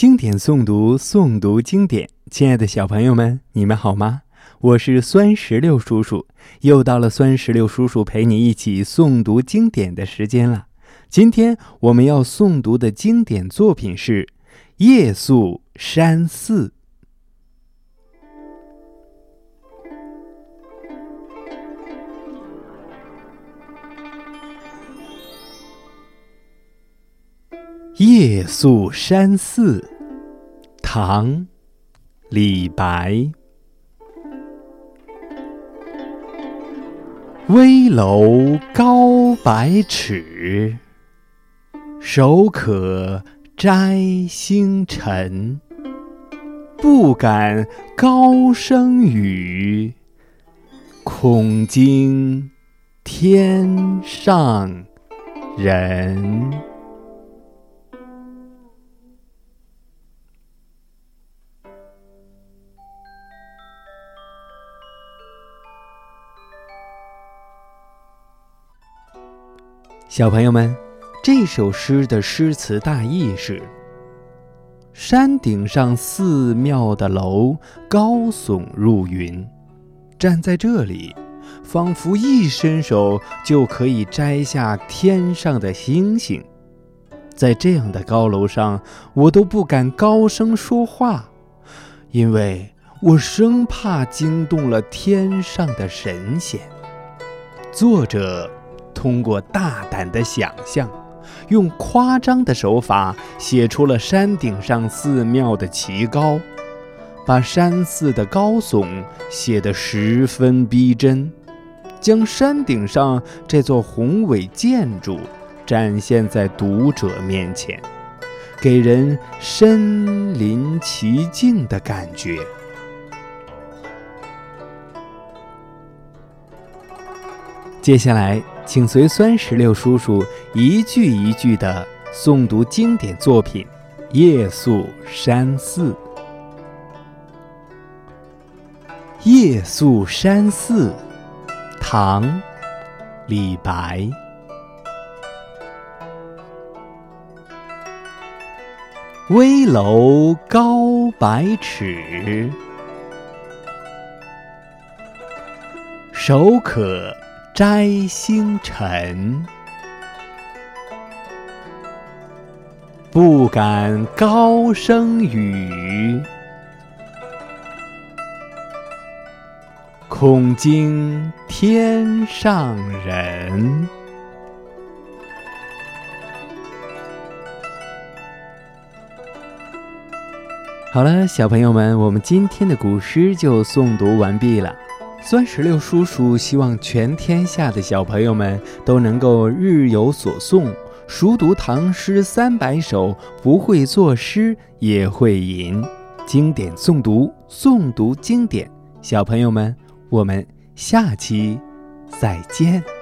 经典诵读，诵读经典。亲爱的小朋友们，你们好吗？我是酸石榴叔叔，又到了酸石榴叔叔陪你一起诵读经典的时间了。今天我们要诵读的经典作品是《夜宿山寺》。《夜宿山寺》唐·李白。危楼高百尺，手可摘星辰。不敢高声语，恐惊天上人。小朋友们，这首诗的诗词大意是：山顶上寺庙的楼高耸入云，站在这里，仿佛一伸手就可以摘下天上的星星。在这样的高楼上，我都不敢高声说话，因为我生怕惊动了天上的神仙。作者。通过大胆的想象，用夸张的手法写出了山顶上寺庙的奇高，把山寺的高耸写得十分逼真，将山顶上这座宏伟建筑展现在读者面前，给人身临其境的感觉。接下来。请随酸石榴叔叔一句一句地诵读经典作品《夜宿山寺》。《夜宿山寺》，唐·李白。危楼高百尺，手可。摘星辰，不敢高声语，恐惊天上人。好了，小朋友们，我们今天的古诗就诵读完毕了。酸石榴叔叔希望全天下的小朋友们都能够日有所诵，熟读唐诗三百首，不会作诗也会吟。经典诵读，诵读经典。小朋友们，我们下期再见。